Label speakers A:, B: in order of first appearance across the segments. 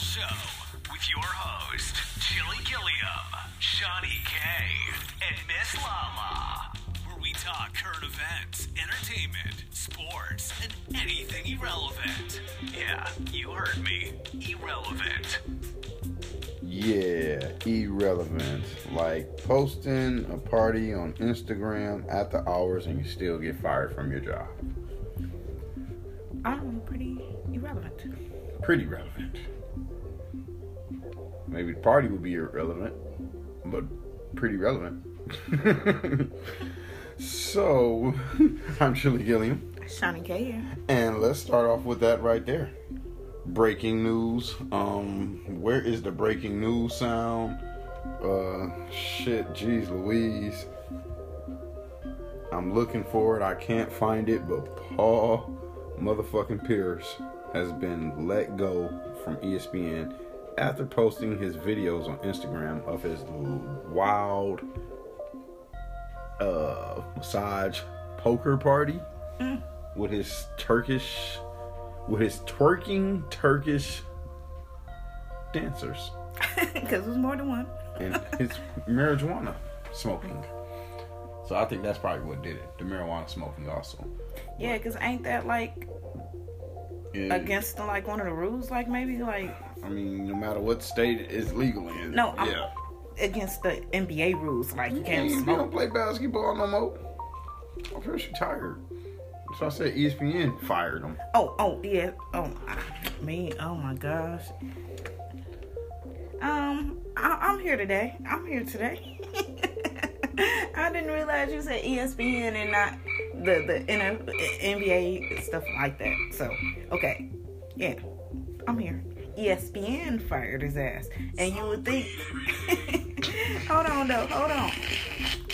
A: show with your host, Chili Gilliam, Shawnee K, and Miss Lala, where we talk current events, entertainment, sports, and anything irrelevant. Yeah, you heard me. Irrelevant.
B: Yeah, irrelevant. Like posting a party on Instagram at the hours and you still get fired from your job.
C: I'm pretty irrelevant.
B: Pretty relevant. Maybe the party would be irrelevant, but pretty relevant. so, I'm Chili Gilliam,
C: Shawnee K
B: and let's start off with that right there. Breaking news. Um, where is the breaking news sound? Uh, shit, jeez Louise. I'm looking for it. I can't find it, but Paul motherfucking Pierce has been let go from ESPN after posting his videos on Instagram of his wild uh massage poker party with his Turkish with his twerking Turkish dancers
C: Because there's more than one.
B: and his marijuana smoking. So I think that's probably what did it. The marijuana smoking also.
C: Yeah, because ain't that like against the, like one of the rules? Like maybe like
B: I mean, no matter what state it's legal in.
C: No, I'm-
B: yeah.
C: against the NBA rules. Like you can't
B: you, you
C: smoke.
B: don't play basketball no more. I'm pretty sure tired. So I said ESPN fired him.
C: Oh, oh, yeah. Oh, me. Oh my gosh. Um, I, I'm here today. I'm here today. I didn't realize you said ESPN and not the the N- NBA stuff like that. So, okay, yeah, I'm here. ESPN fired his ass, and you would think. hold on, though. Hold on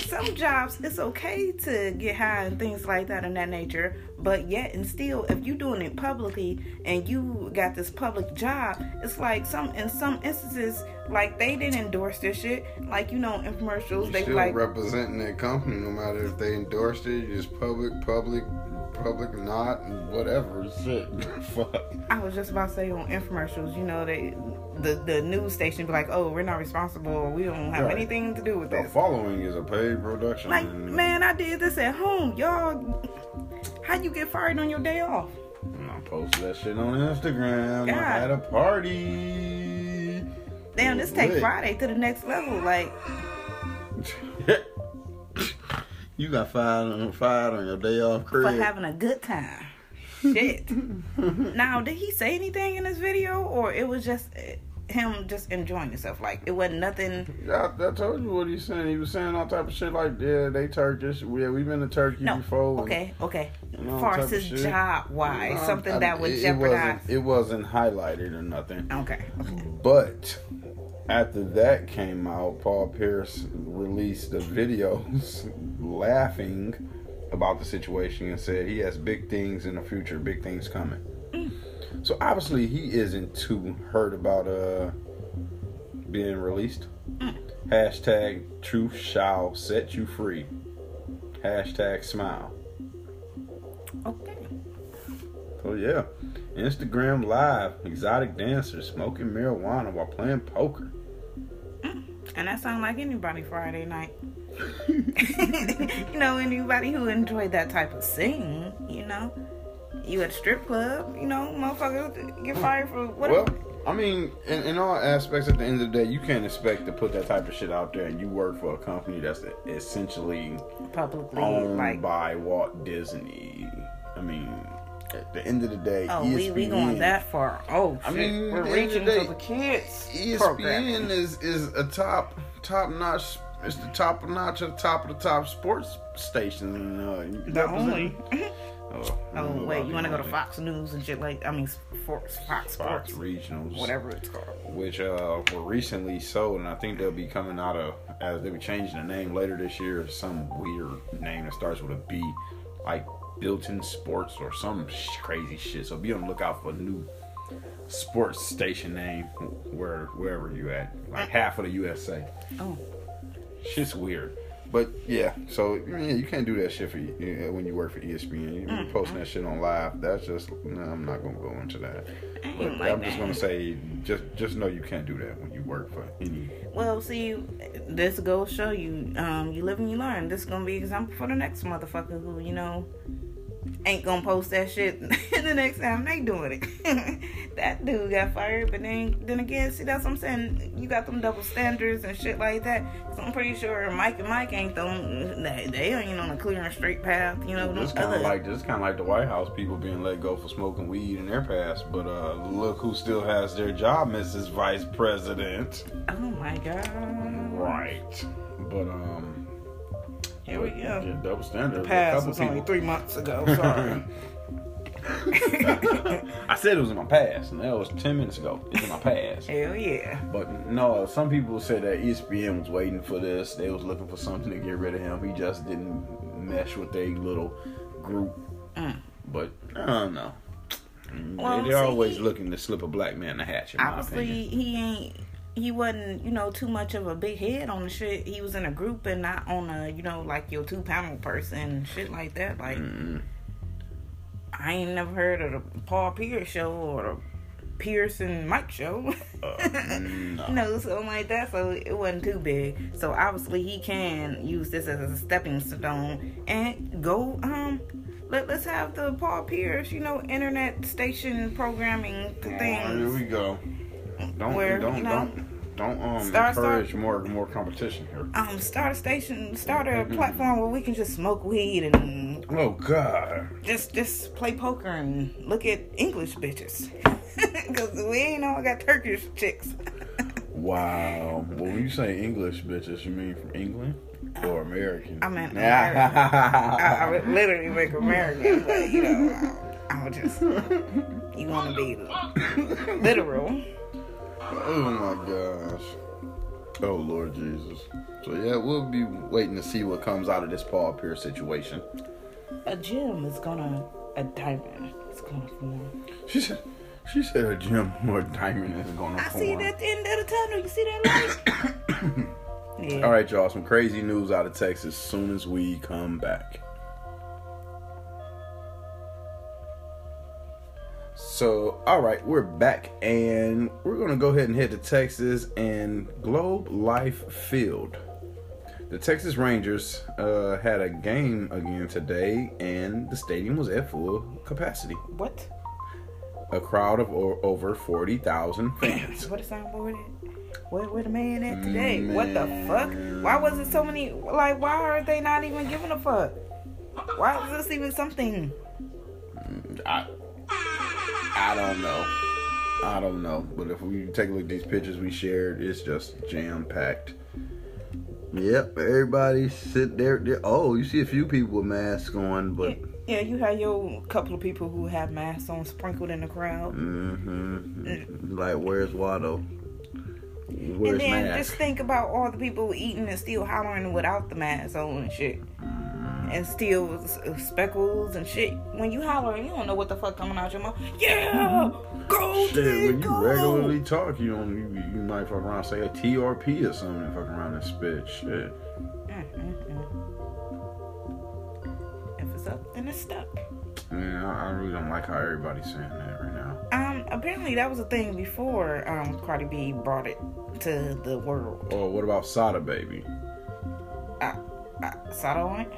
C: some jobs it's okay to get high and things like that in that nature but yet and still if you're doing it publicly and you got this public job it's like some in some instances like they didn't endorse this shit like you know in commercials
B: You
C: they
B: still
C: like
B: representing that company no matter if they endorsed it, just public, public, public, or not, and whatever. Shit. Fuck.
C: i was just about to say on infomercials you know they the the news station be like oh we're not responsible we don't have
B: Right.
C: anything to do with
B: The
C: this
B: following is a paid production.
C: like man i did this at home y'all how you get fired on your day off
B: I posted that shit on Instagram. I had a party.
C: Damn, this take Friday to the next level. Like,
B: you got fired on fired on your day off,
C: for having a good time. Shit. now, did he say anything in this video, or it was just uh, him just enjoying himself? Like, it wasn't nothing.
B: I, I told you what he's saying. He was saying all type of shit like, yeah, they Turkish. Yeah, we've been to Turkey
C: No.
B: before. and-
C: Okay, okay.
B: know,
C: far as his job wise,
B: No,
C: something
B: I-
C: that would
B: it,
C: jeopardize.
B: It wasn't, it wasn't highlighted or nothing.
C: Okay, okay.
B: But after that came out, Paul Pierce released the videos laughing about the situation and said he has big things in the future, big things coming. So obviously he isn't too hurt about uh being released. Hashtag truth shall set you free. Hashtag smile.
C: Okay.
B: So yeah, Instagram live, exotic dancers smoking marijuana while playing poker.
C: And that sounds like anybody Friday night. you know, anybody who enjoyed that type of scene, you know. You at a strip club, you know, motherfuckers get fired for whatever.
B: Well, I mean, in, in all aspects, at the end of the day, you can't expect to put that type of shit out there, and you work for a company that's essentially
C: publicly,
B: owned
C: like,
B: by Walt Disney. I mean, at the end of the day,
C: oh, we, we going that far. Oh,
B: I
C: shit.
B: mean,
C: we're
B: at the end
C: reaching
B: the
C: to
B: day,
C: the kids.
B: ESPN
C: program.
B: is is a top top notch. It's the top of notch of the top of the top sports station.
C: The only.
B: Oh,
C: Oh wait, you want to go to. Fox News and shit like? I mean, Fox, Fox
B: Fox
C: Sports,
B: regionals,
C: whatever it's called.
B: which uh, were recently sold, and I think they'll be coming out of as they'll be changing the name later this year. Some weird name that starts with a B, like Built-in Sports or some sh- crazy shit. So be on the lookout for a new sports station name where wherever you at, like uh, half of the USA.
C: Oh,
B: Shit's weird. But yeah, so yeah, you can't do that shit for yeah, when you work for ESPN. You
C: Mm-hmm.
B: posting that shit on live. That's just no. I'm not gonna go into that. But
C: like
B: I'm just gonna say, just just know you can't do that when you work for any.
C: Well, see, this goes show you, um, you live and you learn. This is gonna be example for the next motherfucker who, you know, ain't gonna post that shit the next time they doing it. that dude got fired, but then then again, see that's what I'm saying. You got them double standards and shit like that. So I'm pretty sure Mike and Mike ain't them. They, they ain't on a clear and straight path. You know,
B: It's kind of like this, kind of like the White House people being let go for smoking weed in their past. But uh, look who still has their job, Mrs. Vice President.
C: Oh my god.
B: Right. But um.
C: Here we go.
B: Yeah, double standard. A
C: Pass
B: couple
C: was only three months ago. Sorry.
B: I said it was in my past, and that was ten minutes ago. It's in my past.
C: Hell yeah.
B: But no, some people said that ESPN was waiting for this. They was looking for something to get rid of him. He just didn't mesh with their little group.
C: Mm.
B: But I don't know.
C: Well,
B: They're
C: see,
B: always
C: he-
B: looking to slip a black man in the hatch. In
C: obviously he ain't he wasn't you know too much of a big head on the shit he was in a group and not on a you know like your two panel person shit like that like
B: Mm-mm.
C: i ain't never heard of the paul pierce show or the pierce and mike show
B: Uh, no.
C: you know something like that so it wasn't too big so obviously he can use this as a stepping stone and go um let, let's have the Paul Pierce, you know, internet station programming
B: Oh, here we go. Don't
C: Where,
B: don't
C: you know,
B: don't don't um
C: Star- Star-
B: encourage more more competition here.
C: um start a station start a
B: Mm-hmm.
C: platform where we can just smoke weed and
B: Oh God.
C: just just play poker and look at english bitches because we ain't all got turkish chicks
B: Wow. Well, when you say English bitches, you mean from England or American?
C: I meant I, I would literally make american but you know i, I would just you want to be literal
B: oh my gosh. Oh Lord Jesus. So yeah, we'll be waiting to see what comes out of this Paul Pierce situation.
C: a gym is gonna a diamond is gonna form
B: She said. She said a gem or a diamond is going to
C: i
B: form.
C: see that at the end of the tunnel you see that light yeah
B: All right, y'all. Some crazy news out of Texas. Soon as we come back. So, all right, we're back, and we're gonna go ahead and head to Texas and Globe Life Field. The Texas Rangers uh, had a game again today, and the stadium was at full capacity.
C: what
B: A crowd of o- over forty thousand fans.
C: What a soundboard at? Where, where the man at today? What the fuck? Why was it so many? Like, why are they not even giving a fuck? Why is this even something?
B: I I don't know. I don't know. But if we take a look at these pictures we shared, it's just jam packed. Yep, everybody sit there, there. Oh, you see a few people with masks on, but
C: Yeah, you have your couple of people who have masks on sprinkled in the crowd.
B: Mm-hmm. like where's Watto? Where's
C: and then
B: mask?
C: just think about all the people eating and still hollering without the mask on and shit.
B: Mm-hmm.
C: And still speckles and shit. When you hollering, you don't know what the fuck coming out your mouth. Yeah! Go,
B: Shit, when you
C: go!
B: regularly talk, you don't. You, you might fuck around and say a TRP or something and fuck around and spit shit.
C: If it's up, then it's stuck.
B: Man, I, I really don't like how everybody's saying that right now.
C: Um, apparently that was a thing before um Cardi B brought it to the world.
B: Oh, what about Sada Baby?
C: Uh, uh, Sato on it?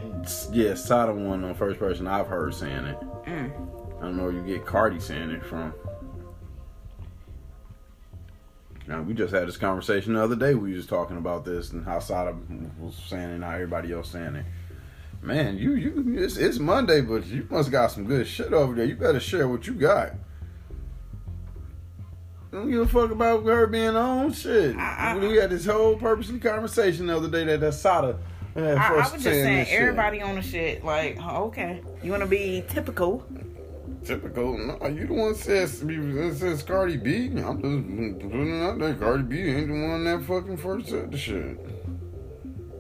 B: Yeah, Sada one on first person I've heard saying it.
C: Mm.
B: I don't know where you get Cardi saying it from. Now, we just had this conversation the other day. We was talking about this and how Sada was saying it and how everybody else saying it. Man, you you it's, it's Monday, but you must got some good shit over there. You better share what you got. Don't give a fuck about her being on shit.
C: I- I-
B: we had this whole purposely conversation the other day that that Sada had
C: I, I
B: first
C: was just
B: saying
C: saying,
B: this shit.
C: everybody on the shit. Like, okay, you want to be typical?
B: Typical. No, you the one says it says Cardi B. I'm just putting it out there. Cardi B ain't the one that fucking first said the shit.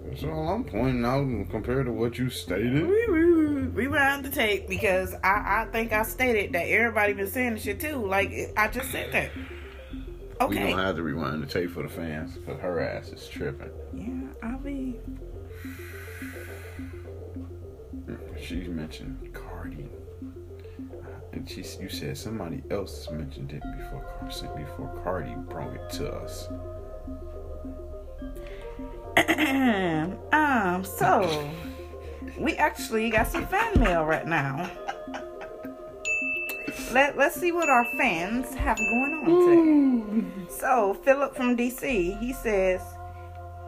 B: That's all I'm pointing out compared to what you stated.
C: We rewind the tape because I, I think I stated that everybody been saying the shit too. Like I just said that. Okay.
B: We don't have to rewind the tape for the fans because her ass is tripping.
C: Yeah, I'll be.
B: She mentioned Cardi. And she, you said somebody else mentioned it before Carson, before Cardi brought it to us.
C: um, so we actually got some fan mail right now. Let, let's see what our fans have going on today. So, Philip from DC, he says,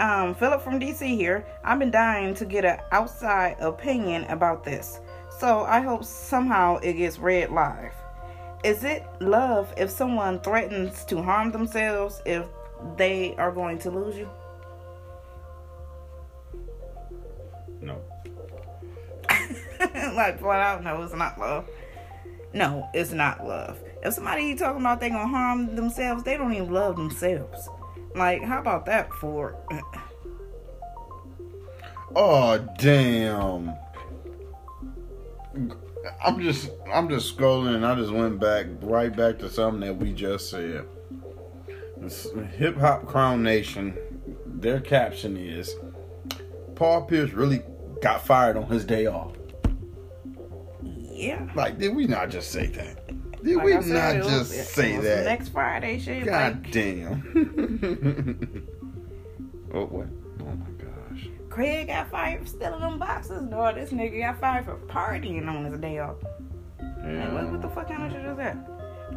C: um, Philip from DC here. I've been dying to get an outside opinion about this. So, I hope somehow it gets read live. Is it love if someone threatens to harm themselves if they are going to lose you?
B: No.
C: like flat out, no, it's not love. No, it's not love. If somebody talking about they gonna harm themselves, they don't even love themselves. Like, how about that for?
B: Oh damn. I'm just I'm just scrolling and I just went back right back to something that we just said. Hip Hop Crown Nation, their caption is Paul Pierce really got fired on his day off.
C: Yeah.
B: Like, did we not just say that? Did
C: Like
B: we
C: I said,
B: not
C: was-
B: just say that?
C: Next Friday, shit.
B: God
C: Like,
B: damn. oh what? Oh my gosh.
C: Craig got fired for stealing them boxes, dog. This nigga got fired for partying on his day off. Like, what, what the fuck kind of shit is that?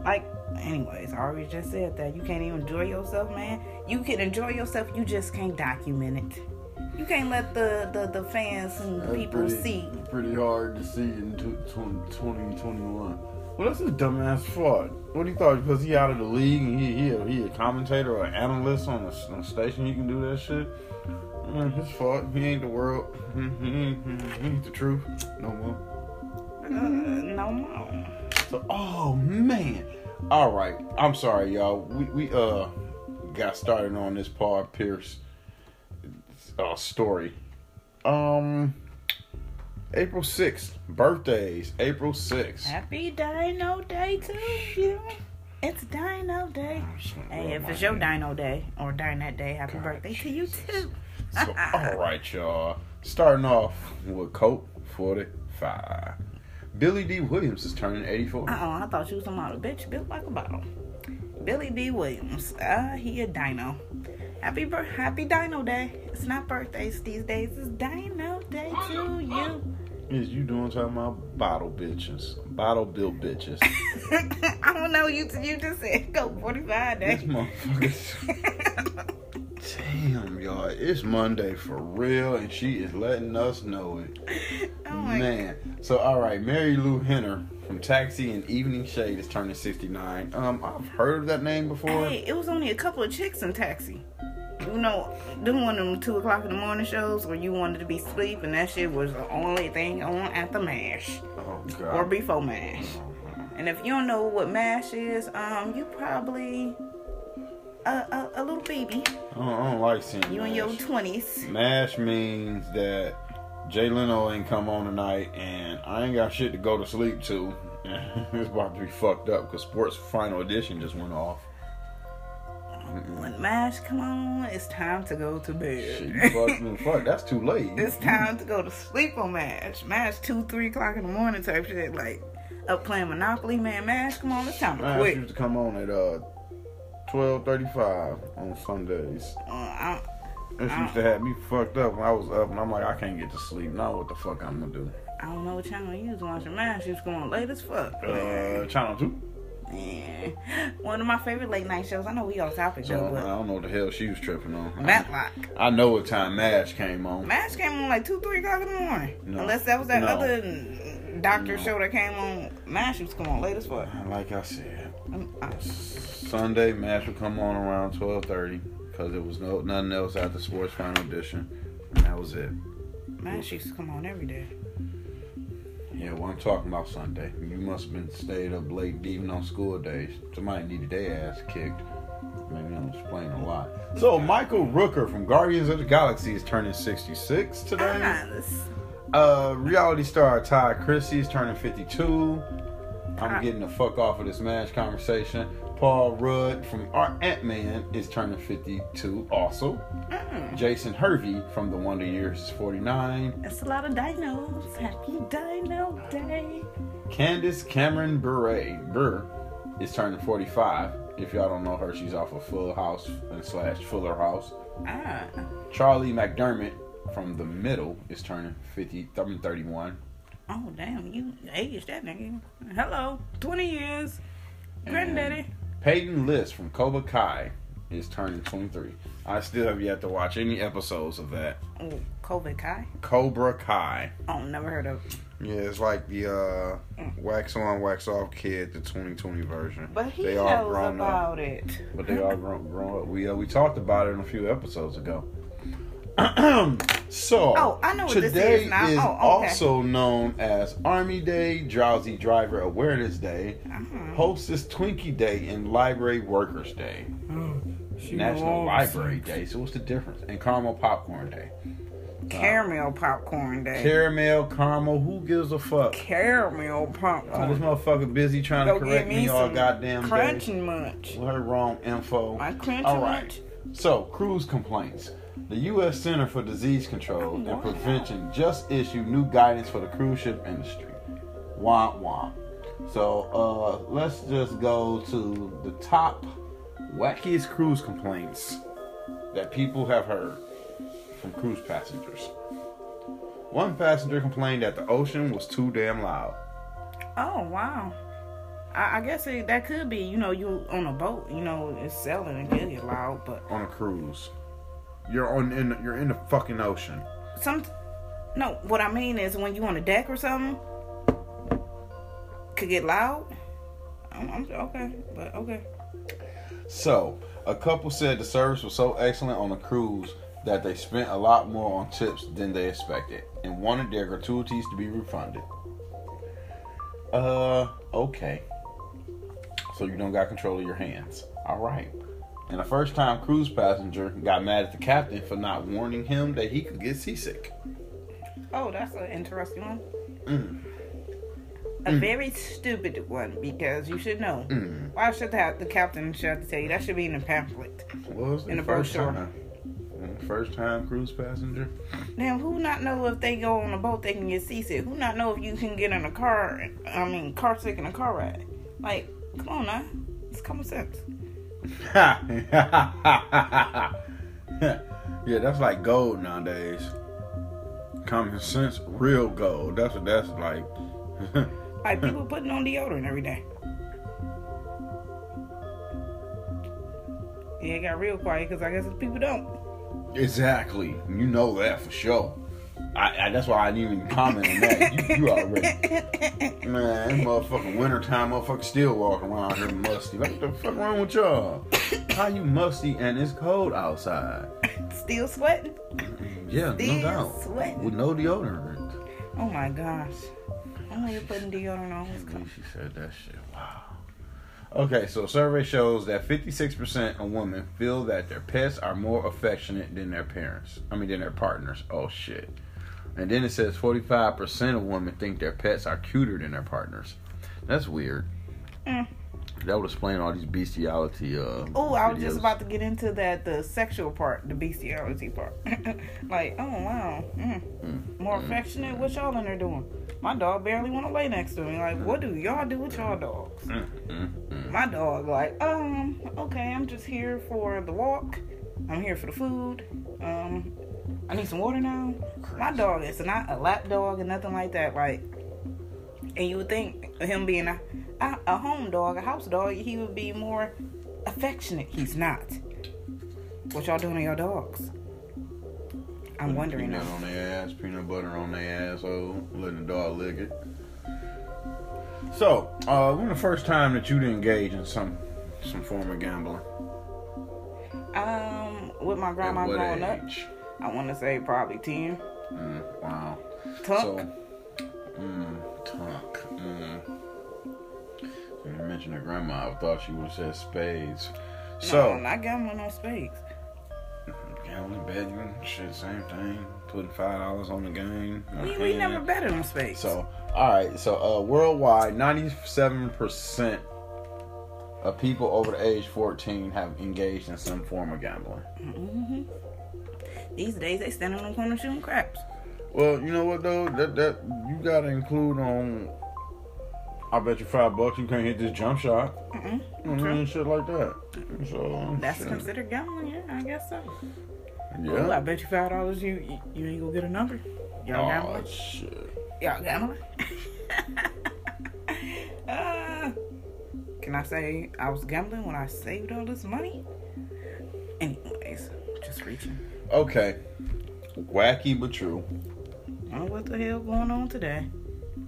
C: Like, anyways, I already just said that. You can't even enjoy yourself, man. You can enjoy yourself, you just can't document it. You can't let the, the, the fans and
B: That's
C: people
B: pretty,
C: see.
B: Pretty hard to see in 2021. Well, that's his dumbass fault. What he thought because he out of the league and he he a, he a commentator or an analyst on a, on a station, he can do that shit. Mm, his fault. He ain't the world. He ain't, he ain't the truth no more.
C: Uh, no more.
B: So, oh man. All right. I'm sorry, y'all. We we uh got started on this Paul Pierce uh, story. Um, April sixth, birthdays. April sixth.
C: Happy Dino Day to you. It's Dino Day. Hey, if it's your Dino Day or Dino Day, happy
B: God,
C: birthday to you too.
B: So, all right, y'all. Starting off with Colt 45. Billy Dee Williams is turning 84.
C: Uh oh, I thought you was a model. bitch built like a bottle. Billy Dee Williams. Ah, he a dino. Happy bir- Happy Dino Day. It's not birthdays these days. It's Dino Day to you.
B: Is you doing talking about bottle bitches, bottle built bitches?
C: I don't know. You you just said go 45
B: days.
C: this
B: motherfucker. Damn, y'all. It's Monday for real, and she is letting us know it.
C: oh
B: Man. So, all right, Marilu Henner from Taxi and Evening Shade is turning 69. Um, I've heard of that name before.
C: Hey, it was only a couple of chicks in Taxi. You know, doing one of them two o'clock in the morning shows where you wanted to be asleep, and that shit was the only thing on at the mash
B: Oh, God.
C: or before mash. And if you don't know what mash is, um, you probably a, a, a little baby.
B: I don't, I don't like seeing
C: You in your twenties.
B: MASH means that Jay Leno ain't come on tonight, and I ain't got shit to go to sleep to. it's about to be fucked up because Sports Final Edition just went off.
C: When mash come on, it's time to go to bed.
B: you fuck, fuck, that's too late.
C: it's time to go to sleep on mash. Mash two, three o'clock in the morning type shit. Like up playing Monopoly, man. Mash, come on, it's time to
B: MASH
C: quit.
B: used to come on at uh twelve thirty five on Sundays.
C: Uh, I,
B: This used to have me fucked up when I was up, and I'm like, I can't get to sleep. Now what the fuck I'm gonna do?
C: I don't know what channel you was watching. Mash, you was going late as fuck.
B: Uh, channel two.
C: Yeah. One of my favorite late night shows. I know we off topic
B: So I don't know what the hell she was tripping on.
C: Matlock.
B: I know what time MASH came on.
C: Mash came on like two, three o'clock in the morning.
B: No.
C: Unless that was that
B: No.
C: other doctor
B: No.
C: show that came on. Mash used to come on late as fuck.
B: Like I said,
C: I-
B: Sunday match would come on around twelve thirty because there was no nothing else after Sports Final Edition, and that was it.
C: Mash used to come on every day.
B: Yeah, well, I'm talking about Sunday. You must have been stayed up late even on school days. Somebody needed their ass kicked. Maybe I'm explaining a lot. So Michael Rooker from Guardians of the Galaxy is turning 66 today. Uh, reality star Ty Chrissy is turning 52. I'm getting the fuck off of this match conversation. Paul Rudd from Ant Man is turning 52 also.
C: Mm.
B: Jason Hervey from The Wonder Years is 49.
C: It's a lot of dinos. Happy Dino Day.
B: Candace Cameron Bure Burr is turning 45. If y'all don't know her, she's off of Full House and slash Fuller House.
C: Ah.
B: Charlie McDermott from The Middle is turning 50, I mean 31.
C: Oh damn, you aged that nigga. Hello, twenty years. Granddaddy.
B: Peyton List from Cobra Kai is turning 23. I still have yet to watch any episodes of that.
C: Oh, COVID Kai.
B: Cobra Kai.
C: Oh, never heard of.
B: Yeah, it's like the uh, wax on, wax off kid, the 2020 version.
C: But he
B: They
C: knows
B: grown up.
C: about it.
B: But they all grown, grown up. We uh, we talked about it in a few episodes ago. so
C: Oh, I know what this
B: today
C: is now.
B: is
C: Oh, okay.
B: also known as Army Day, Drowsy Driver Awareness Day,
C: Uh-huh.
B: Hostess Twinkie Day, and Library Workers Day. National Library Day. So what's the difference? And Caramel Popcorn Day.
C: Caramel popcorn day.
B: Caramel, caramel. Who gives a fuck?
C: Caramel popcorn.
B: Oh, this motherfucker busy trying
C: Go
B: to correct
C: me
B: me all goddamn day.
C: Crunchy munch.
B: With her wrong info.
C: My crunchy
B: All right.
C: munch.
B: So, cruise complaints. The U.S. Center for Disease Control and. Prevention just issued new guidance for the cruise ship industry. Womp womp. So, uh, let's just go to the top wackiest cruise complaints that people have heard from cruise passengers. One passenger complained that the ocean was too damn loud.
C: Oh wow. I, I guess it, that could be. You know, you on a boat. You know, it's sailing and getting loud, but
B: on a cruise. You're on in you're in the fucking ocean.
C: some. No, what I mean is when you on a deck or something, could get loud. I'm, I'm okay, but okay.
B: So, a couple said the service was so excellent on the cruise that they spent a lot more on tips than they expected and wanted their gratuities to be refunded. Uh, okay. So you don't got control of your hands. All right. And a first time cruise passenger got mad at the captain for not warning him that he could get seasick.
C: Oh, that's an interesting one.
B: Mm.
C: A very stupid one because you should know.
B: Mm.
C: Why should the, the captain should have to tell you? That should be in the pamphlet.
B: Was
C: In
B: the
C: brochure.
B: time? Mm, First time cruise passenger?
C: Now, who not know if they go on a boat they can get seasick? Who not know if you can get in a car? I mean, car sick in a car ride? Like, come on now, it's common sense.
B: yeah, that's like gold nowadays. Common sense, real gold. That's what that's like.
C: Like people putting on deodorant every day. Yeah, it got real quiet because I guess people don't.
B: exactly. You know that for sure. I, I that's why I didn't even comment on that. You, you already man, this motherfucking wintertime motherfucker still walking around here musty. What the fuck wrong with y'all? How you musty and it's cold outside?
C: Still sweating?
B: Yeah, no
C: Still
B: doubt.
C: sweating.
B: With no deodorant.
C: Oh my gosh. I'm only putting deodorant on. It's cold.
B: She said that shit. Wow. Okay, so a survey shows that 56% of women feel that their pets are more affectionate than their parents. I mean, than their partners. Oh, shit. And then it says 45% of women think their pets are cuter than their partners. That's weird.
C: Mm.
B: That would explain all these bestiality. Uh,
C: Oh, I was just about to get into that the sexual part, the bestiality part. like, oh wow, mm. more affectionate. What y'all in there doing? My dog barely want to lay next to me. Like, what do y'all do with y'all dogs?
B: Mm, mm, mm.
C: My dog, like, um, okay, I'm just here for the walk. I'm here for the food. Um, I need some water now. My dog is not a lap dog or nothing like that. Like, and you would think him being a, a a home dog, a house dog, he would be more affectionate. He's not. What y'all doing to your dogs? I'm wondering
B: Peanut
C: now.
B: on their ass, peanut butter on their asshole, letting the dog lick it. So, uh, when the first time that you did engage in some some form of gambling?
C: Um, with my grandma growing up,
B: age?
C: I want to say probably ten.
B: Mm, wow.
C: Tuck.
B: So, mm, talk. Mm. So you mentioned her grandma. I thought she would have said spades.
C: no,
B: So,
C: not gambling on spades.
B: gambling, betting, shit, same thing. Putting five dollars on the game.
C: We, we never betted on spades.
B: So, all right. So, uh, worldwide, ninety-seven percent of people over the age 14 have engaged in some form of gambling.
C: These days they stand on the corner shooting craps.
B: Well, you know what though? That that you gotta include on. I bet you five bucks you can't hit this jump shot.
C: Mm-mm.
B: I mean, shit like that. So
C: That's
B: shit.
C: considered gambling, yeah, I guess so. Ooh,
B: yeah.
C: I bet you five dollars you, you you ain't gonna get a number. Y'all
B: Oh
C: gambling?
B: shit.
C: Y'all gambling? uh, can I say I was gambling when I saved all this money? Anyways, just reaching.
B: Okay. Wacky but true.
C: What the hell going on today.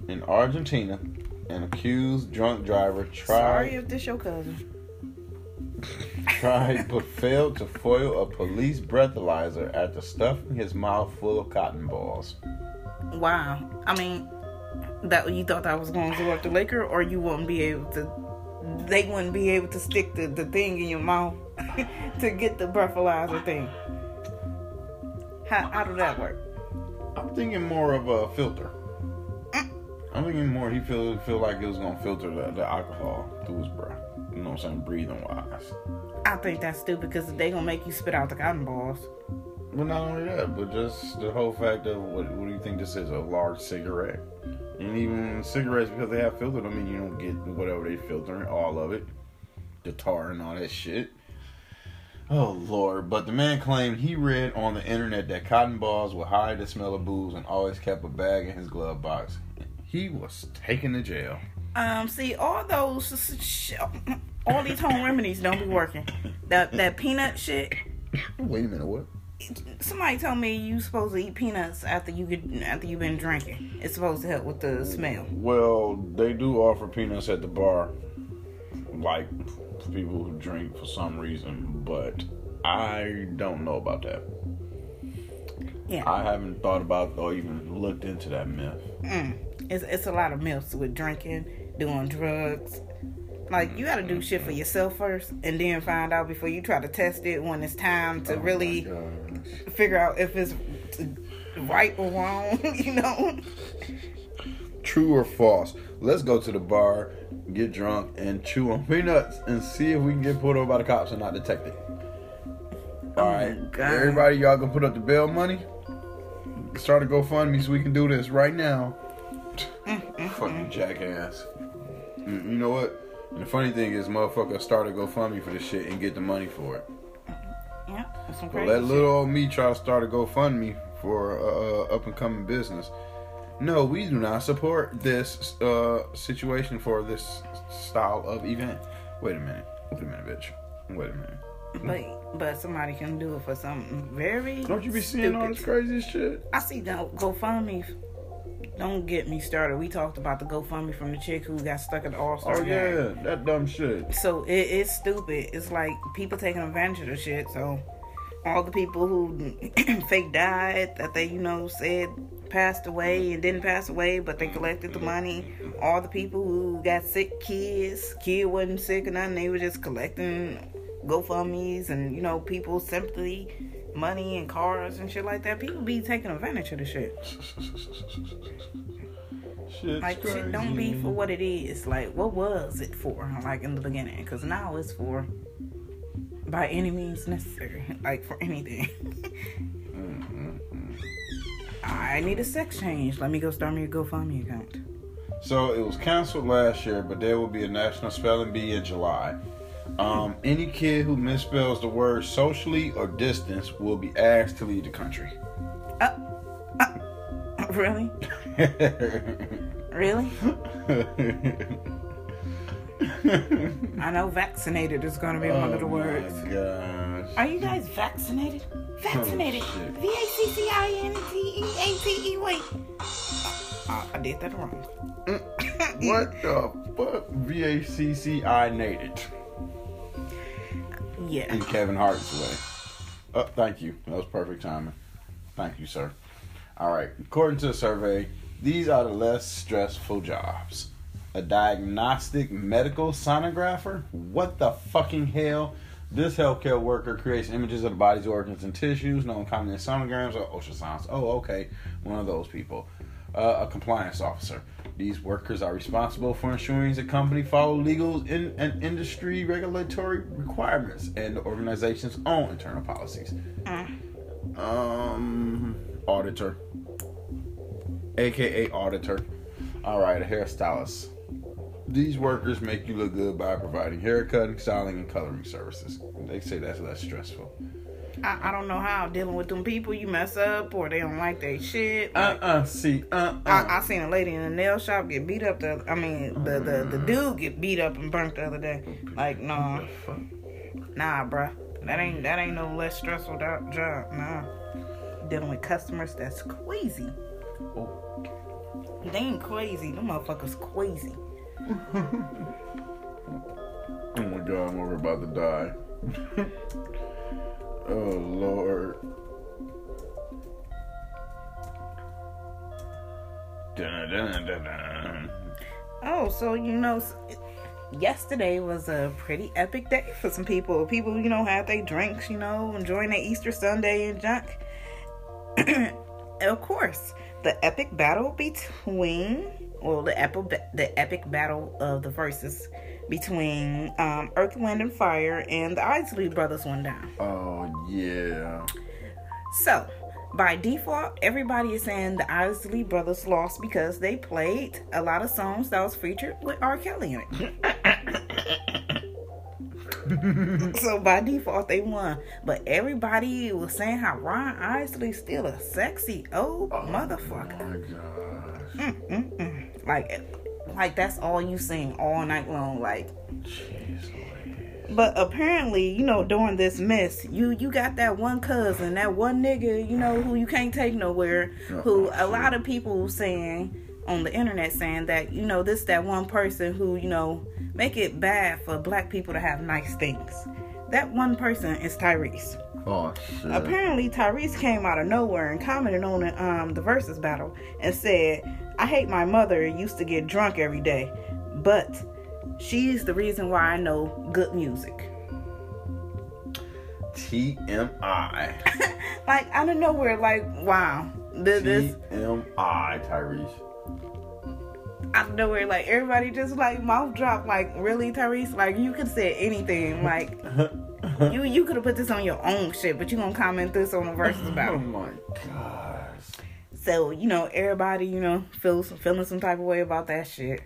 B: In Argentina, an accused drunk driver tried.
C: Sorry if this your cousin.
B: tried but failed to foil a police breathalyzer after stuffing his mouth full of cotton balls.
C: Wow. I mean, that you thought that was going to go up the liquor, or you wouldn't be able to. They wouldn't be able to stick the, the thing in your mouth to get the breathalyzer thing. How how did that work?
B: I'm thinking more of a filter. Mm. I'm thinking more he feel feel like it was gonna filter the, the alcohol through his breath. You know what I'm saying? Breathing wise.
C: I think that's stupid because they gonna make you spit out the cotton balls.
B: But not only that, but just the whole fact of what, what do you think this is? A large cigarette. And even cigarettes, because they have filtered, I mean, you don't get whatever they filter, all of it. The tar and all that shit. Oh, Lord. But the man claimed he read on the internet that cotton balls would hide the smell of booze and always kept a bag in his glove box. He was taken to jail.
C: Um, see, all those, all these home remedies don't be working. That that peanut shit.
B: Wait a minute, what?
C: Somebody told me you supposed to eat peanuts after you get after you've been drinking. It's supposed to help with the smell.
B: Well, they do offer peanuts at the bar, like for people who drink for some reason, but I don't know about that.
C: Yeah,
B: I haven't thought about or even looked into that myth.
C: mm. it's it's a lot of myths with drinking, doing drugs. Like you got to do shit for yourself first, and then find out before you try to test it when it's time to
B: Oh
C: really figure out if it's right or wrong. You know.
B: True or false? Let's go to the bar, get drunk, and chew on peanuts and see if we can get pulled over by the cops and not detected. All right,
C: God.
B: everybody, y'all gonna put up the bail money. Start a GoFundMe so we can do this right now. Fucking jackass. Mm, You know what? And the funny thing is, motherfucker start a GoFundMe for this shit and get the money for it.
C: Yeah, that's some
B: But
C: crazy
B: let
C: shit.
B: little old me try to start a GoFundMe for uh, up and coming business. No, we do not support this uh, situation for this style of event. Wait a minute. Wait a minute, bitch. Wait a minute.
C: But but somebody can do it for something very.
B: Don't you be seeing all this crazy shit?
C: I see the GoFundMe. Don't get me started. We talked about the GoFundMe from the chick who got stuck at the All Star
B: Oh
C: game.
B: yeah, that dumb shit.
C: So it, it's stupid. It's like people taking advantage of the shit. So all the people who fake died that they you know said passed away and didn't pass away, but they collected the money. All the people who got sick kids, kid wasn't sick or nothing. They were just collecting GoFundmes and you know people sympathy money and cars and shit like that. People be taking advantage of the shit.
B: Shit's
C: Like shit don't be for what it is. Like what was it for? Like in the beginning, because now it's for by any means necessary. Like for anything. Mm. I need a sex change. Let me go start me a GoFundMe account.
B: So it was canceled last year, but there will be a national spelling bee in July. Um, any kid who misspells the word socially or distance will be asked to leave the country.
C: Really? Really? I know vaccinated is gonna be one of the words.
B: Oh gosh.
C: Are you guys vaccinated? Vaccinated.
B: Oh.
C: V A C C I N T E A T E. Wait. Uh, I did that wrong.
B: What the fuck? V A C C I nated
C: Yeah.
B: in Kevin Hart's way. Oh, thank you. That was perfect timing. Thank you, sir. All right. According to a survey, these are the less stressful jobs. A diagnostic medical sonographer? What the fucking hell? This healthcare worker creates images of the body's organs and tissues, known commonly as sonograms or ultrasounds. Oh, okay. One of those people. Uh, a compliance officer. These workers are responsible for ensuring the company follow legal in, and industry regulatory requirements and the organization's own internal policies. Um, auditor, aka auditor. All right, a hairstylist. These workers make you look good by providing haircutting, styling, and coloring services. They say that's less stressful.
C: I, I don't know how dealing with them people. You mess up or they don't like their shit.
B: Uh
C: Like,
B: uh See, uh uh.
C: I, I seen a lady in a nail shop get beat up. The I mean, the, the the
B: Mm.
C: dude get beat up and burnt the other day. Like, nah, nah, bruh. That ain't that ain't no less stressful job. Nah, dealing with customers that's crazy.
B: Oh.
C: They ain't crazy. Them motherfuckers crazy.
B: Oh my god, I'm over about to die. oh lord. Dun, dun, dun.
C: Oh, so you know, yesterday was a pretty epic day for some people. People, you know, had their drinks, you know, enjoying their Easter Sunday and junk. of course, the epic battle between, well, the epic, the epic battle of the verses between um, Earth, Wind, and Fire and the Isley Brothers went down.
B: Oh yeah.
C: So, by default, everybody is saying the Isley Brothers lost because they played a lot of songs that was featured with R. Kelly in it. so by default, they won. But everybody was saying how Ron Isley's still a sexy old motherfucker.
B: Oh my gosh.
C: Mm-mm. Like, like that's all you sing all night long. Like,
B: Jeez
C: But apparently, you know, during this mess, you you got that one cousin, that one nigga, you know, who you can't take nowhere. Oh, who a lot of people saying on the internet saying that you know this that one person who you know make it bad for black people to have nice things. That one person is Tyrese.
B: Oh shit.
C: Apparently, Tyrese came out of nowhere and commented on the, um, the versus battle and said, I hate my mother used to get drunk every day, but she's the reason why I know good music.
B: TMI.
C: Like, out of nowhere, like, wow. This,
B: TMI, Tyrese.
C: out of nowhere, like, everybody just, like, mouth dropped, like, really, Tyrese? Like, you could say anything. Like, you you could have put this on your own shit, but you gonna comment this on the versus
B: Oh
C: battle.
B: my gosh.
C: So, you know, everybody, you know, feels feeling some type of way about that shit.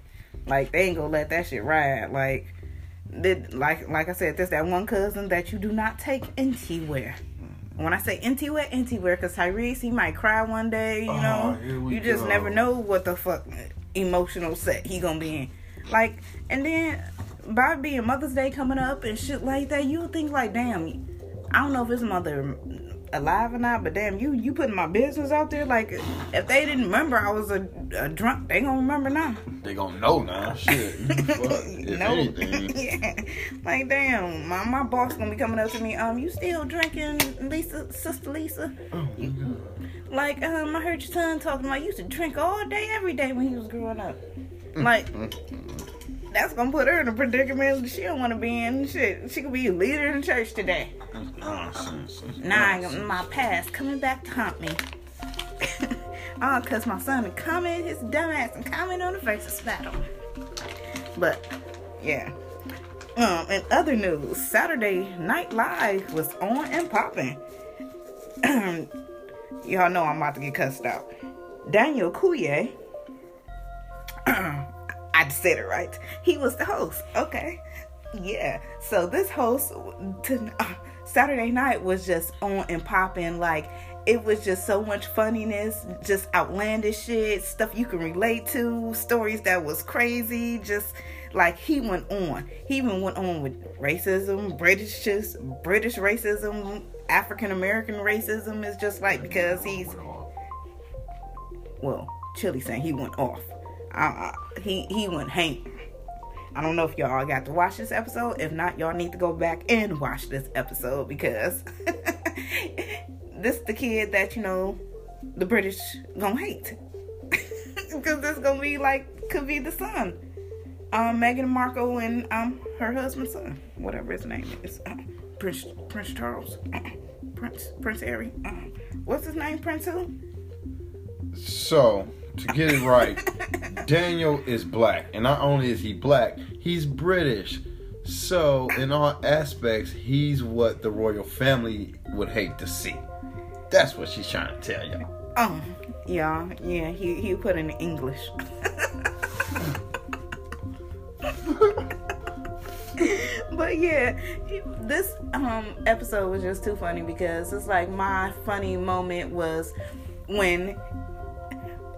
C: Like they ain't gonna let that shit ride. Like did like like I said, there's that one cousin that you do not take anywhere. Mm-hmm. When I say anywhere, anywhere, because Tyrese, he might cry one day, you oh, know.
B: Oh, here
C: you just
B: go.
C: never know what the fuck emotional set he gonna be in. Like, and then by being Mother's Day coming up and shit like that, you would think like, damn, I don't know if his mother alive or not, but damn, you you putting my business out there. Like, if they didn't remember I was a, a drunk, they gonna remember now.
B: They gonna know now. Shit.
C: No, yeah. Like, damn, my my boss gonna be coming up to me. Um, you still drinking, Lisa, sister Lisa?
B: Oh.
C: Like, um, I heard your son talking about you used to drink all day, every day when he was growing up. Like, that's gonna put her in a predicament she don't want to be in. Shit, she could be a leader in the church today.
B: Nonsense.
C: Nah, my past coming back to haunt me. oh, cause my son and comment his dumbass and comment on the versus battle. But yeah. Um, in other news, Saturday Night Live was on and popping. Y'all know I'm about to get cussed out. Daniel Kaluuya. I said it right. He was the host. Okay. Yeah. So this host to, uh, Saturday night was just on and popping. Like it was just so much funniness, just outlandish shit, stuff you can relate to, stories that was crazy. Just like he went on. He even went on with racism, British just British racism, African American racism is just like because he's well, Chili saying he went off. Uh, he he went hang. I don't know if y'all got to watch this episode. If not, y'all need to go back and watch this episode because this the kid that you know the British gonna hate because this gonna be like could be the son, um, Meghan Markle and um her husband's son, whatever his name is, uh, Prince Prince Charles, uh, Prince Prince Harry. Uh, what's his name? Prince who?
B: So, to get it right, Daniel is black, and not only is he black, he's British. So, in all aspects, he's what the royal family would hate to see. That's what she's trying to tell y'all.
C: Oh, yeah, yeah. He he put in English. but yeah, this um episode was just too funny because it's like my funny moment was when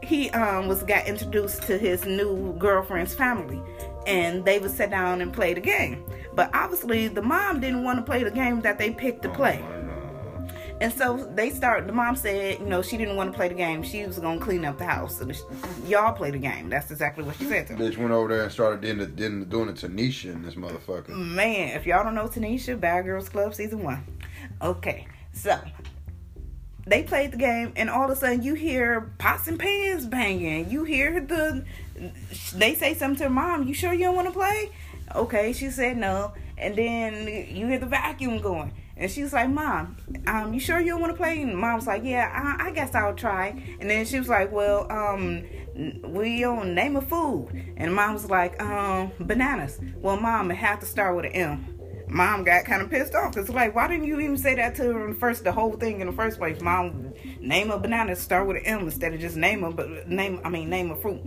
C: he um was got introduced to his new girlfriend's family and they would sit down and play the game. But obviously the mom didn't want to play the game that they picked to play. And so they start. The mom said, you know, she didn't want to play the game. She was gonna clean up the house. So y'all play the game. That's exactly what she said to him.
B: Bitch went over there and started doing it, doing it Tanisha and this motherfucker.
C: Man, if y'all don't know Tanisha, Bad Girls Club season one. Okay, so they played the game, and all of a sudden you hear pots and pans banging. You hear the. They say something to mom. You sure you don't want to play? Okay, she said no, and then you hear the vacuum going. And she's like, Mom, um, you sure you don't want to play? And Mom's like, Yeah, I, I guess I'll try. And then she was like, Well, um, we on name a food. And Mom was like, um, bananas. Well, Mom, it had to start with an M. Mom got kind of pissed off because like, why didn't you even say that to her in the first, the whole thing in the first place? Mom, name a banana start with an M instead of just name a, but name, I mean, name a fruit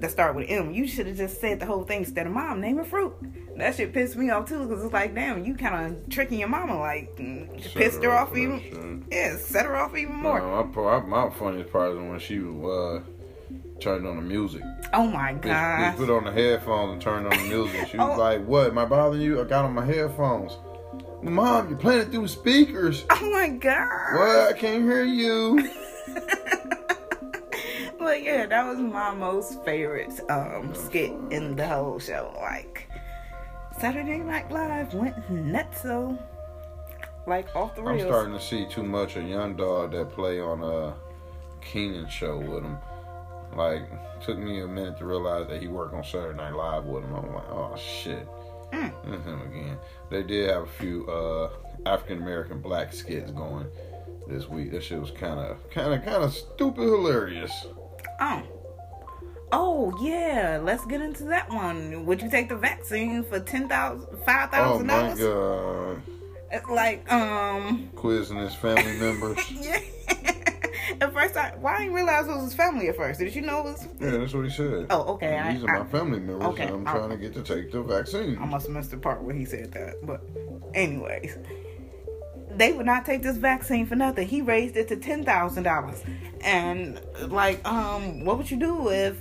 C: that start with M. You should have just said the whole thing instead of mom, name a fruit. That shit pissed me off too because it's like, damn, you kind of tricking your mama, like mm, pissed her off
B: for that
C: even. Yeah, set her off even more.
B: No, my, my funniest part is when she uh, turned on the music.
C: oh my
B: god!
C: god.
B: put on the headphones and turned on the music. She was
C: Oh.
B: like, "What? Am I bothering you? I got on my headphones." Mom, you're playing it through speakers.
C: Oh my god.
B: What? I can't hear you.
C: But yeah, that was my most favorite um skit in the whole show. Like Saturday Night Live went nuts so like off the
B: I'm starting to see too much of young dog that play on a Kenan show with him. Like, took me a minute to realize that he worked on Saturday Night Live with him. I'm like, oh shit,
C: Mm.
B: it's him again. They did have a few uh, African American black skits going this week. That shit was kind of, kind of, kind of stupid hilarious.
C: Oh. Oh yeah, let's get into that one. Would you take the vaccine for ten thousand, five
B: Oh
C: thousand
B: my
C: dollars?
B: god,
C: Like, um,
B: quizzing his family members.
C: yeah. at first, I why I didn't realize it was his family at first. Did you know it was?
B: Yeah, that's what he said.
C: Oh, okay. I,
B: These are
C: I,
B: my family members,
C: okay,
B: and I'm
C: I-
B: trying to get to take the vaccine.
C: I must have missed the part where he said that. But, anyways, they would not take this vaccine for nothing. He raised it to ten thousand dollars, and like, um, what would you do if?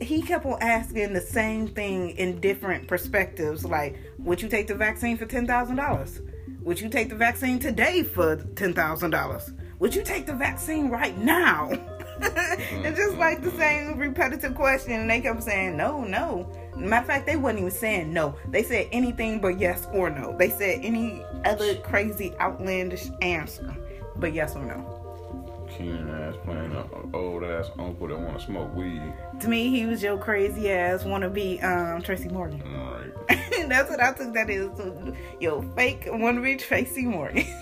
C: He kept on asking the same thing in different perspectives. Like, would you take the vaccine for ten thousand dollars? Would you take the vaccine today for ten thousand dollars? Would you take the vaccine right now? it's just mm-hmm. like the same repetitive question, and they kept saying no, no. Matter of fact, they wasn't even saying no. They said anything but yes or no. They said any other crazy outlandish answer, but yes or no.
B: Ass playing an old ass uncle that want to smoke weed.
C: To me, he was your crazy ass wannabe um, Tracy Morgan.
B: All right.
C: That's what I took that is. Yo, fake wannabe Tracy Morgan.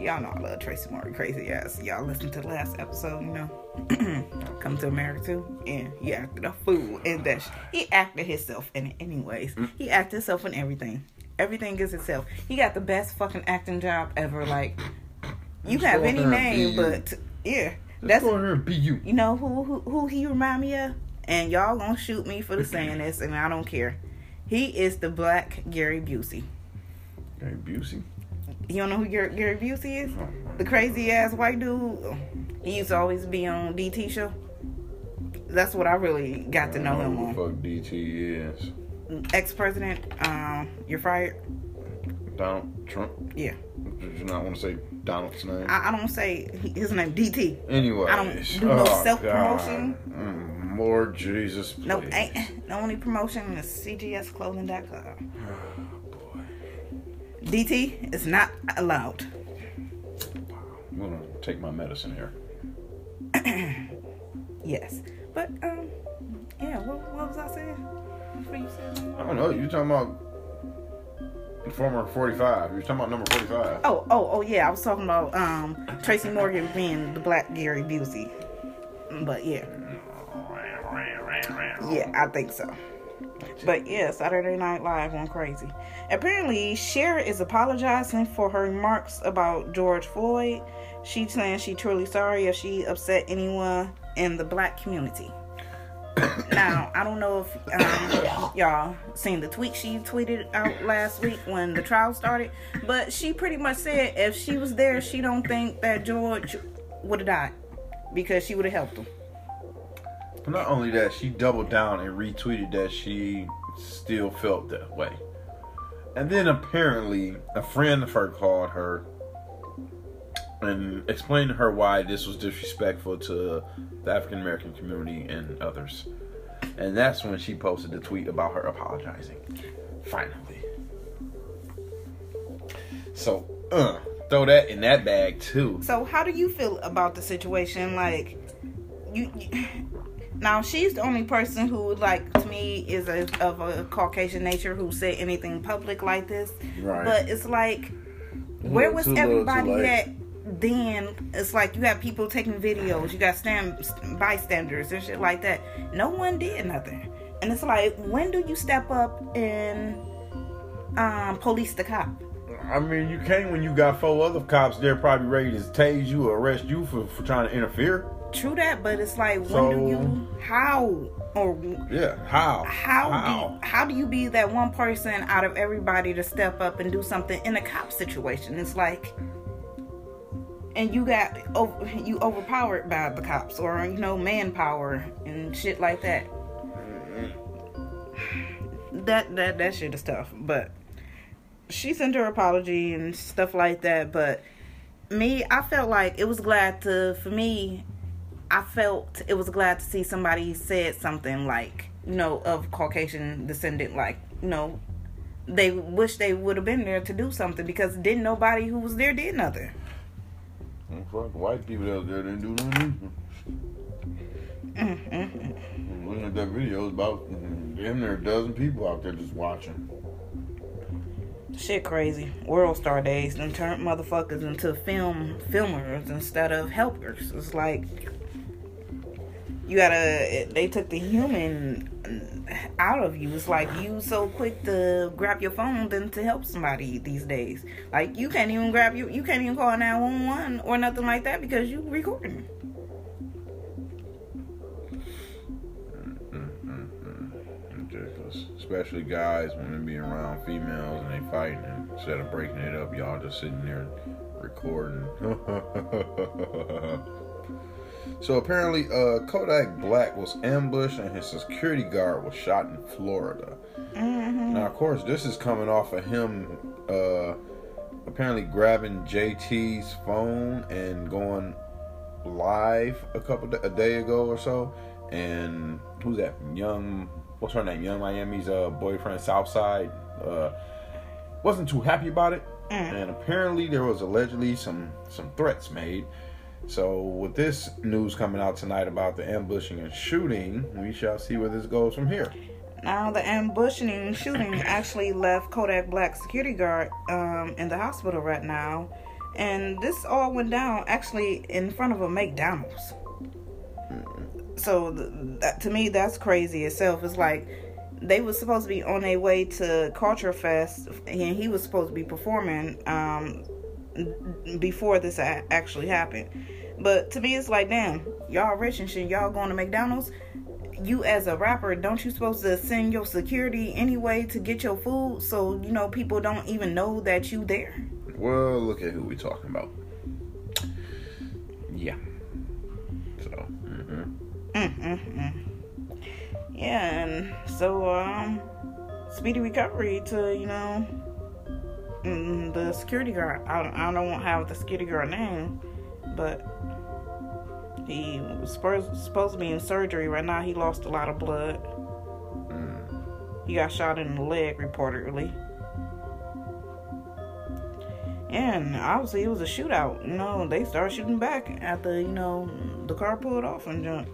C: Y'all know I love Tracy Morgan, crazy ass. Y'all listen to the last episode, you know. Come to America too. And he acted a fool in that. Sh- he acted himself in it, anyways. He acted himself in everything. Everything is himself. He got the best fucking acting job ever. Like, you
B: Just
C: have any
B: there
C: name, but yeah,
B: Let's
C: that's
B: go in here and be you.
C: you know who, who who he remind me of? And y'all gonna shoot me for the saying this, and I don't care. He is the black Gary Busey.
B: Gary Busey.
C: You don't know who Gary, Gary Busey is? The crazy ass white dude. He used to always be on DT show. That's what I really got to know him
B: who
C: on.
B: the fuck DT is.
C: Ex president, um, you're fired.
B: Donald Trump.
C: Yeah,
B: Did you not want to say Donald's name?
C: I, I don't say his name DT.
B: Anyway,
C: I don't do no self-promotion.
B: Mm, Lord Jesus, please.
C: No, ain't, the only promotion is cgsclothing.com.
B: Oh boy,
C: DT is not allowed.
B: I'm gonna take my medicine here.
C: Yes, but um, yeah. What, what was I saying? Before you said?
B: I don't know. You talking about former 45. You were talking about number 45.
C: Oh, oh, oh yeah. I was talking about um Tracy Morgan being the black Gary Busey. But yeah. Yeah, I think so. But yeah, Saturday Night Live went crazy. Apparently, Cher is apologizing for her remarks about George Floyd. She's saying she's truly sorry if she upset anyone in the black community. now, I don't know if um, y'all seen the tweet she tweeted out last week when the trial started, but she pretty much said if she was there, she don't think that George would have died because she would have helped him.
B: Not only that, she doubled down and retweeted that she still felt that way. And then apparently, a friend of her called her and explained to her why this was disrespectful to the African American community and others. And that's when she posted the tweet about her apologizing. Finally. So, uh, throw that in that bag too.
C: So, how do you feel about the situation? Like, you, you now she's the only person who, like, to me, is a, of a Caucasian nature who said anything public like this.
B: Right.
C: But it's like, where was
B: Too little, too
C: everybody
B: late.
C: at? Then it's like you have people taking videos, you got stand bystanders and shit like that. No one did nothing, and it's like, when do you step up and um, police the cop?
B: I mean, you came when you got four other cops there, probably ready to tase you or arrest you for, for trying to interfere.
C: True that, but it's like, when
B: So-
C: do you, how, or
B: Yeah, how?
C: how do how do you be that one person out of everybody to step up and do something in a cop situation? It's like, and you got over, you overpowered by the cops or you know manpower and shit like that. Mm-hmm. That that that shit is tough, but she sent her apology and stuff like that. But me, I felt like it was glad to for me. I felt it was glad to see somebody said something like, you know, of Caucasian descendant, like, you know, they wish they would have been there to do something because didn't nobody who was there did nothing.
B: Fuck, white people out there didn't do nothing. Looking mm-hmm. at that video, it's about damn near a dozen people out there just watching.
C: Shit crazy. World Star Days and turned motherfuckers into film filmers instead of helpers. It's like you gotta they took the human out of you. It's like you so quick to grab your phone than to help somebody these days. Like you can't even grab you you can't even call 911 or nothing like that because you recording.
B: Ridiculous. Especially guys when they be around females and they fighting and instead of breaking it up, y'all just sitting there recording. so apparently, uh, Kodak Black was ambushed and his security guard was shot in Florida. Now, of course, this is coming off of him uh, apparently grabbing JT's phone and going live a couple da- a day ago or so. And who's that? Young, what's her name? Yung Miami's uh, boyfriend, Southside, uh, wasn't too happy about it. And apparently, there was allegedly some some threats made. So, with this news coming out tonight about the ambushing and shooting, we shall see where this goes from here.
C: Now the ambushing and shooting actually left Kodak Black security guard um, in the hospital right now, and this all went down actually in front of a McDonald's. So th- that, to me, that's crazy itself. It's like they was supposed to be on their way to Culture Fest, and he was supposed to be performing um, before this actually happened. But to me, it's like, damn, y'all rich and shit. Y'all going to McDonald's? you as a rapper, don't you supposed to send your security anyway to get your food so you know people don't even know that you there?
B: Well, look at who we talking about. Yeah. So, Mm-hmm.
C: Yeah, and so um, speedy recovery to you know mm, the security guard. I don't, I don't have the security guard name, but he was supposed supposed to be in surgery right now. He lost a lot of blood. He got shot in the leg reportedly. And obviously it was a shootout. You know, they started shooting back after, you know, the car pulled off and jumped.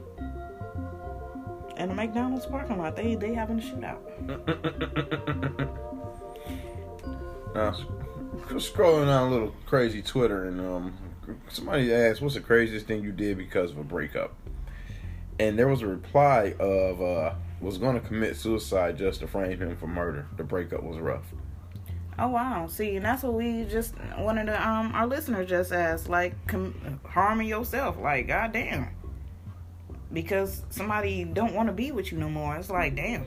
C: In the McDonald's parking lot, they they having a shootout.
B: Now, scrolling down a little crazy Twitter, and um, somebody asked, "What's the craziest thing you did because of a breakup?" And there was a reply of, uh, "Was going to commit suicide just to frame him for murder. The breakup was rough."
C: Oh wow! See, and that's what we just one of um our listeners just asked, like com- harming yourself, like goddamn, because somebody don't want to be with you no more. It's like damn.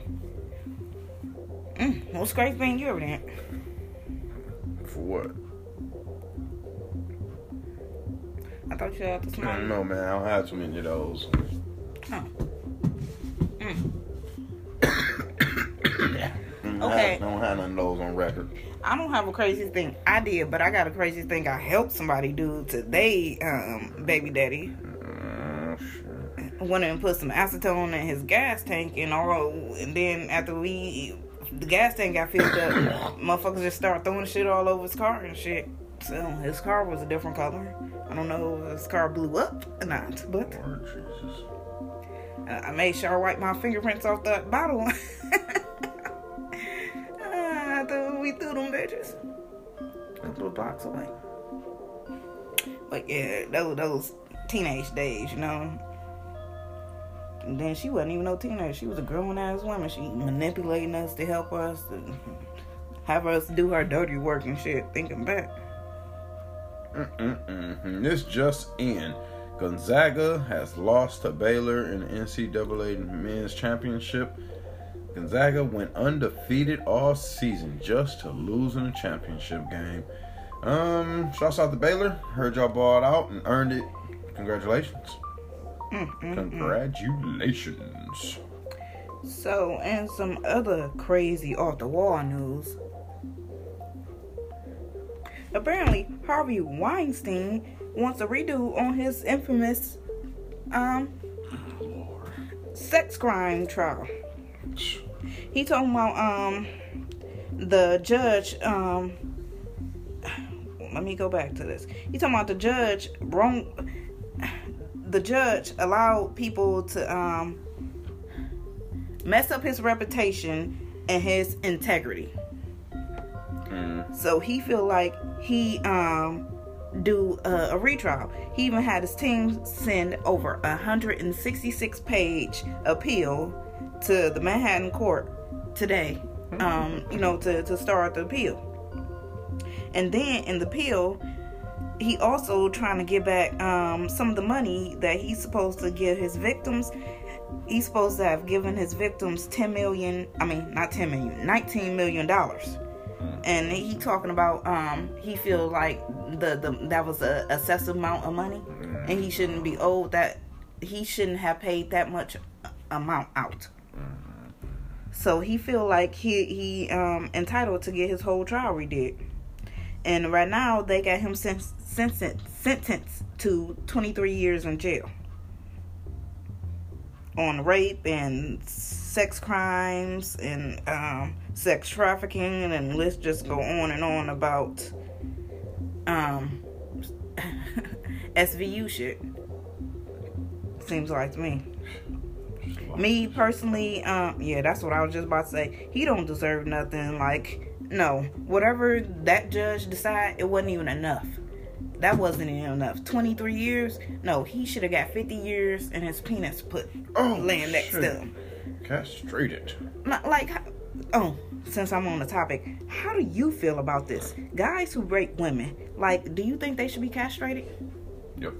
C: Mm, what's great thing you ever did?
B: What?
C: I thought you had to
B: I don't know, man. I don't have too many of those.
C: Oh. Mm.
B: I
C: Okay.
B: I don't have none of those on record.
C: I don't have a crazy thing I did, but I got a crazy thing I helped somebody do to they um baby daddy.
B: Uh, shit.
C: Went and put some acetone in his gas tank and all and then after we the gas tank got filled up, motherfuckers just start throwing shit all over his car and shit. So his car was a different color. I don't know if his car blew up or not, but
B: oh, Jesus.
C: I made sure I wiped my fingerprints off that bottle. Uh, After we threw them bitches. A couple of blocks away. But yeah, those those teenage days, you know. And then she wasn't even no teenager. She was a grown ass woman. She manipulating us to help us and have us do her dirty work and shit. Thinking back.
B: Mm-mm-mm. This just in. Gonzaga has lost to Baylor in the NCAA Men's Championship. Gonzaga went undefeated all season just to lose in the championship game. Um, shouts out to Baylor. Heard y'all balled out and earned it. Congratulations.
C: Mm-mm-mm.
B: Congratulations.
C: So, and some other crazy off the wall news. Apparently, Harvey Weinstein wants a redo on his infamous um sex crime trial. He talking about um the judge um let me go back to this. He talking about the judge wrong the judge allowed people to um mess up his reputation and his integrity.
B: Mm.
C: So he feel like he um do a, a retrial. He even had his team send over a 166 page appeal to the Manhattan court today. Um, you know, to, to start the appeal. And then in the appeal, he also trying to get back um some of the money that he's supposed to give his victims. He's supposed to have given his victims 10 million, I mean not 10 million, 19 million dollars. And he talking about um he feel like the, the that was a excessive amount of money and he shouldn't be owed that he shouldn't have paid that much amount out. So he feel like he he um entitled to get his whole trial redid and right now they got him sen- sentenced sentenced to 23 years in jail on rape and sex crimes and um, sex trafficking and let's just go on and on about um, SVU shit. Seems like to me. Me personally, um, yeah, that's what I was just about to say. He don't deserve nothing. Like, no, whatever that judge decide, it wasn't even enough. That wasn't even enough. Twenty three years? No, he should have got fifty years and his penis put
B: Oh,
C: laying next
B: shit.
C: to him.
B: Castrated.
C: Not like, oh, since I'm on the topic, how do you feel about this? Guys who rape women, like, do you think they should be castrated?
B: Yep.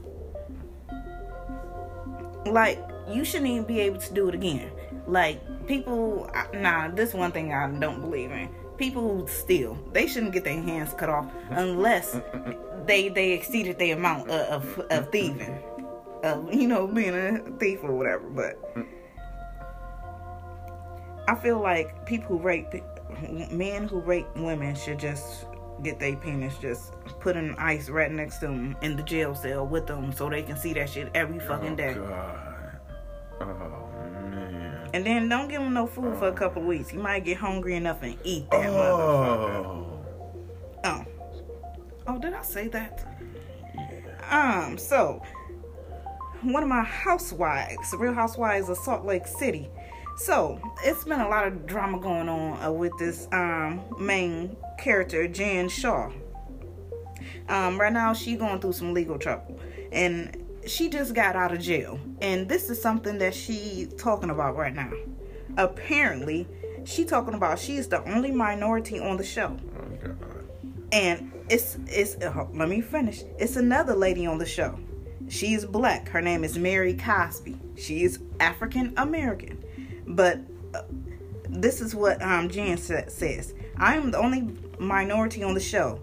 C: Like, you shouldn't even be able to do it again. Like, people, nah, this one thing I don't believe in. People who steal, they shouldn't get their hands cut off unless they they exceeded the amount of of, of thieving, of you know being a thief or whatever. But I feel like people who rape men who rape women should just get their penis just put in ice right next to them in the jail cell with them so they can see that shit every oh, fucking
B: oh,
C: day.
B: God. Oh.
C: And then don't give him no food for a couple weeks. He might get hungry enough and eat that motherfucker.
B: Oh.
C: Oh. Oh, did I say that? Um, so one of my housewives, Real Housewives of Salt Lake City, So it's been a lot of drama going on uh, with this um, main character, Jen Shah. Um, right now, she going through some legal trouble, and she just got out of jail. And this is something that she talking about right now. Apparently, she talking about she is the only minority on the show,
B: Oh
C: and it's it's. Uh, let me finish. It's another lady on the show. She's black. Her name is Mary Cosby. She is African American, but uh, this is what um, Jen sa- says. I am the only minority on the show.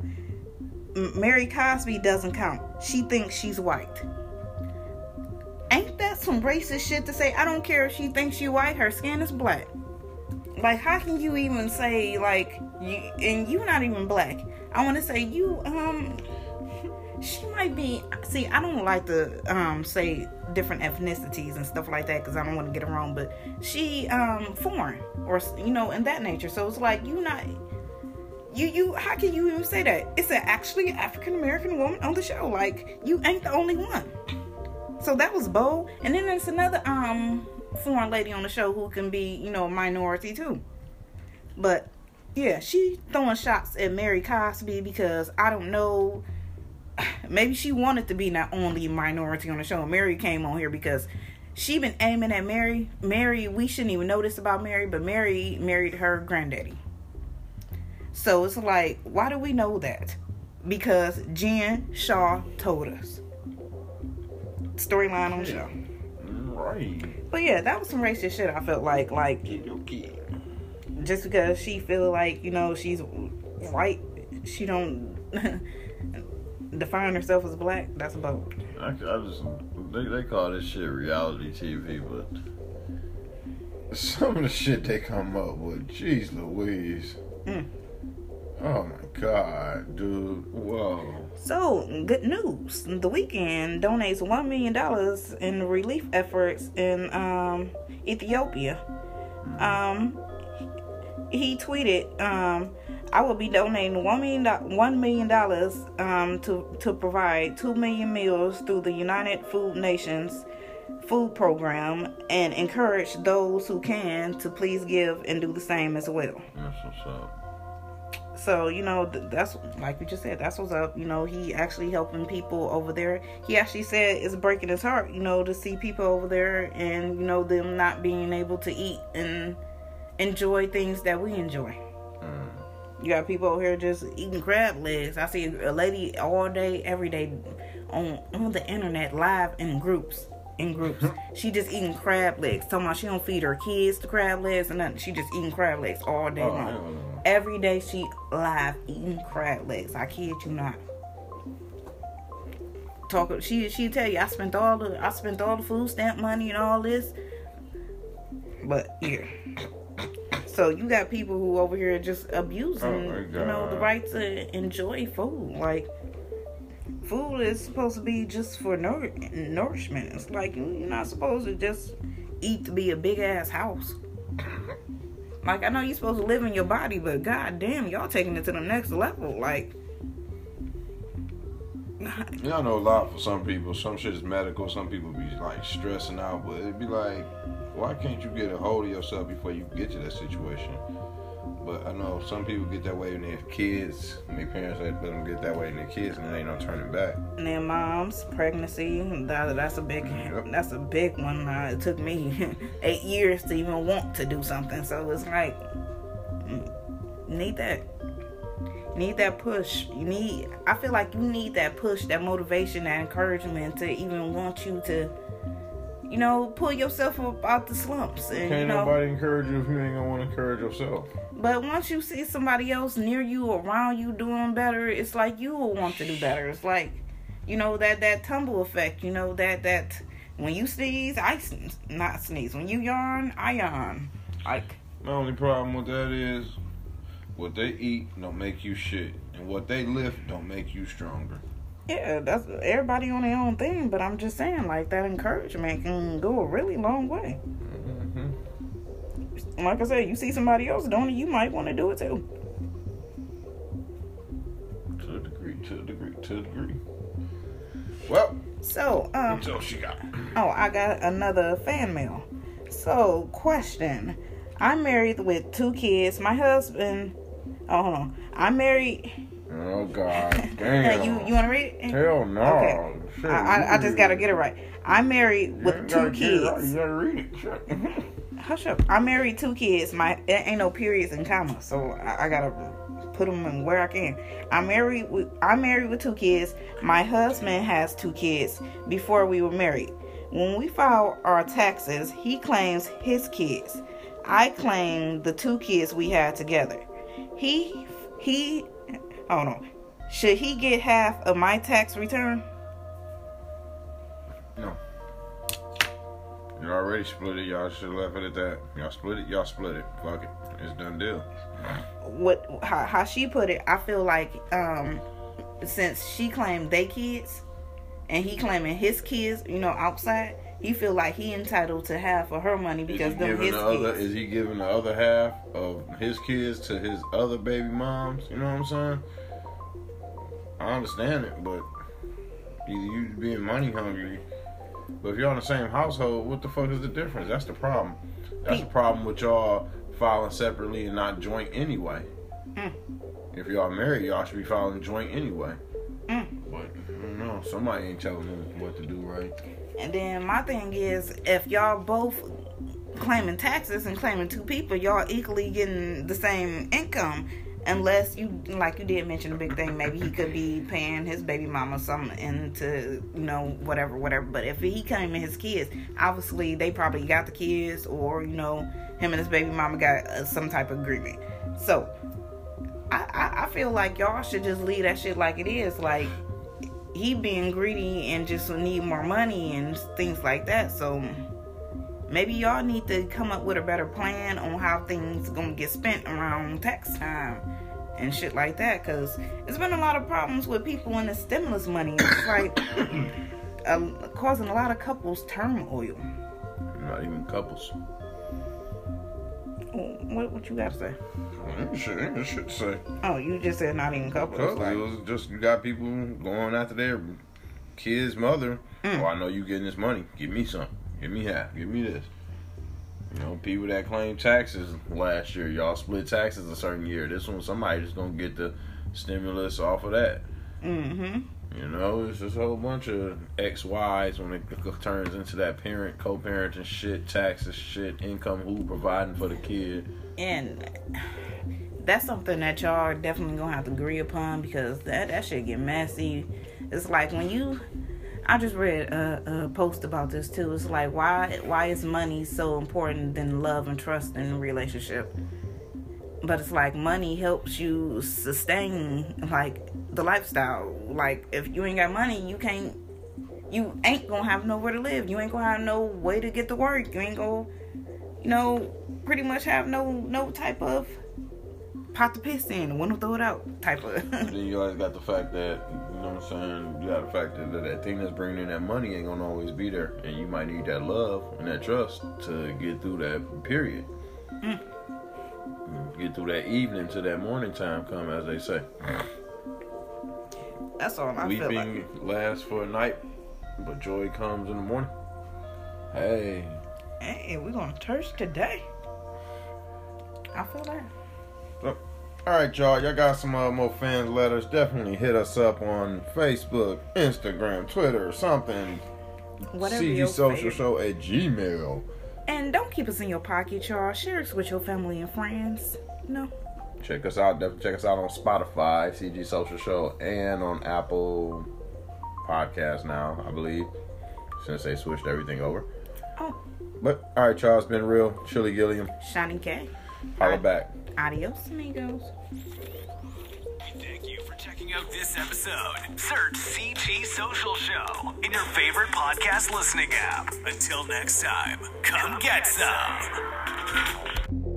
C: M- Mary Cosby doesn't count. She thinks she's white. Ain't that some racist shit to say? I don't care if she thinks you white. Her skin is black. Like, how can you even say like you and you not even black? I want to say you um. She might be. See, I don't like to um say different ethnicities and stuff like that because I don't want to get it wrong. But she um foreign or you know in that nature. So it's like you not you you how can you even say that it's an actually african american woman on the show like you ain't the only one so that was bold. And then there's another um foreign lady on the show who can be you know a minority too. But yeah she throwing shots at mary cosby because i don't know. Maybe she wanted to be the only minority on the show. Mary came on here because she been aiming at mary. Mary we shouldn't even know this about mary but mary married her granddaddy. So it's like, why do we know that? Because Jen Shah told us. Storyline on the show.
B: Right.
C: But yeah, that was some racist shit. I felt like, like just because she feel like you know she's white, she don't define herself as black. That's about.
D: I, I just they, they call this shit reality TV, but
B: Some of the shit they come up with, jeez Louise.
C: Mm.
B: Oh my God, dude. Whoa.
C: So good news. The Weeknd donates one million dollars in relief efforts in um, Ethiopia. Um, he tweeted, um, "I will be donating one million do- one million dollars um, to to provide two million meals through the United Food Nations." food program and encourage those who can to please give and do the same as well.
D: that's what's up.
C: So you know th- that's like we just said. That's what's up. You know he actually helping people over there. He actually said it's breaking his heart. You know to see people over there and you know them not being able to eat and enjoy things that we enjoy. You got people over here just eating crab legs. I see a lady all day, every day, on on the internet, live in groups. In groups, she just eating crab legs. Talking about she don't feed her kids the crab legs and nothing. She just eating crab legs all day
D: Oh,
C: long. Every day she live eating crab legs. I kid you not. Talk. She she tell you I spent all the I spent all the food stamp money and all this. But yeah. So you got people who over here just abusing
D: Oh,
C: you know the right to enjoy food. Like food is supposed to be just for nour- nourishment. It's like you're not supposed to just eat to be a big ass house. Like I know you're supposed to live in your body, but god damn, y'all taking it to the next level. Like
B: Yeah, I know a lot for some people. Some shit is medical. Some people be like stressing out, but it'd be like, why can't you get a hold of yourself before you get to that situation? But I know some people get that way when they have kids. Their parents let them get that way in their kids, and there ain't no turning back.
C: and then moms, pregnancy, that, that's a big
B: Yep.
C: that's a big one. Uh, it took me eight years to even want to do something. So it's like mm, need that need that push. You need I feel like you need that push, that motivation, that encouragement to even want you to you know, pull yourself up out the slumps and
B: Can't
C: know
B: nobody encourage you if you ain't gonna want to encourage yourself.
C: But once you see somebody else near you, around you doing better, it's like you will want to do better. It's like, you know, that that tumble effect. You know that that when you sneeze, I sn- not sneeze. When you yawn, I yawn. Like
B: My only problem with that is what they eat don't make you shit, and what they lift don't make you stronger.
C: yeah, that's everybody on their own thing. But I'm just saying, like that encouragement can go a really long way. Like I said, you see somebody else doing it, you might want to do it too.
B: To a degree, to a degree, to a degree. Well,
C: So, um,
B: that's all she got.
C: Oh, I got another fan mail. So, question. I'm married with two kids. My husband. Oh, hold on. I'm married.
B: Oh God, damn.
C: you you want to read it?
B: Hell no.
C: Okay.
B: Shit,
C: I, I, I just gotta get it right. I'm married with two
B: it right.
C: kids.
B: You gotta read it.
C: Hush up. I'm married two kids. My there ain't no periods and commas, so I, I gotta put them in where I can. I'm married with I'm married with two kids. My husband has two kids before we were married. When we file our taxes, he claims his kids. I claim the two kids we had together. He he hold on. Should he get half of my tax return?
B: No. You already split it. Y'all should have left it at that. Y'all split it. Y'all split it. Fuck it. It's done deal.
C: what how, how she put it i feel like um since she claimed they kids and he claiming his kids you know outside he feel like he entitled to half of her money because them his
B: the other?
C: kids
B: Is he giving the other half of his kids to his other baby moms? You know what I'm saying? I understand it, but either you being money hungry, but if you're in the same household, what the fuck is the difference? That's the problem. That's the problem with y'all filing separately and not joint anyway.
C: Mm.
B: If y'all married, y'all should be filing joint anyway.
C: Mm.
B: But I don't know. Somebody ain't telling them what to do right.
C: and then my thing is if y'all both claiming taxes and claiming two people y'all equally getting the same income unless you like you did mention a big thing maybe he could be paying his baby mama something into you know whatever whatever. But if he came and his kids obviously they probably got the kids or you know him and his baby mama got uh, some type of agreement. So I, I i feel like y'all should just leave that shit like it is. Like he being greedy and just need more money and things like that. So maybe y'all need to come up with a better plan on how things gonna get spent around tax time and shit like that because it's been a lot of problems with people in the stimulus money it's like uh, causing a lot of couples turmoil
B: Not even couples.
C: What, what you got to say
B: shit, shit to say.
C: oh you just said not even couples
B: Cause
C: like,
B: it was just you got people going after their kid's mother.
C: Mm.
B: Oh, I know you getting this money. Give me some. Give me half. Give me this. You know, people that claim taxes last year, y'all split taxes a certain year. This one, somebody just gonna get the stimulus off of that.
C: mm-hmm
B: You know, it's just a whole bunch of X Y's when it turns into that parent, co-parenting shit, taxes shit, income who providing for the kid.
C: and that's something that y'all are definitely gonna have to agree upon because that that shit get messy. It's like when you, I just read a, a post about this too. It's like why why is money so important than love and trust in relationship? But it's like money helps you sustain like the lifestyle. Like if you ain't got money, you can't. You ain't gonna have nowhere to live. You ain't gonna have no way to get to work. You ain't gonna you know, pretty much have no no type of pot the piss in, want to throw it out type of.
B: then you always got the fact that you know what I'm saying. You got the fact that that thing that's bringing in that money ain't gonna always be there, and you might need that love and that trust to get through that period.
C: Mm.
B: Get through that evening to that morning time come, as they say.
C: That's all I feel like.
B: Weeping lasts for a night, but joy comes in the morning. Hey,
C: Hey, we're gonna church today. I feel that.
B: All right, y'all. Y'all got some uh, more fans letters. Definitely hit us up on Facebook, Instagram, Twitter, or something.
C: Whatever
B: CG
C: your
B: Social
C: favorite.
B: Show at Gmail.
C: And don't keep us in your pocket, y'all. Share us with your family and friends. No.
B: Check us out. Definitely check us out on Spotify, CG Social Show, and on Apple Podcast now, I believe, since they switched everything over.
C: Oh,
B: But all right, y'all. It's been real. Chili Gilliam.
C: Shining K.
B: Holla back.
C: Adios, amigos.
A: Thank you for checking out this episode. Search CG Social Show in your favorite podcast listening app. Until next time, come get some.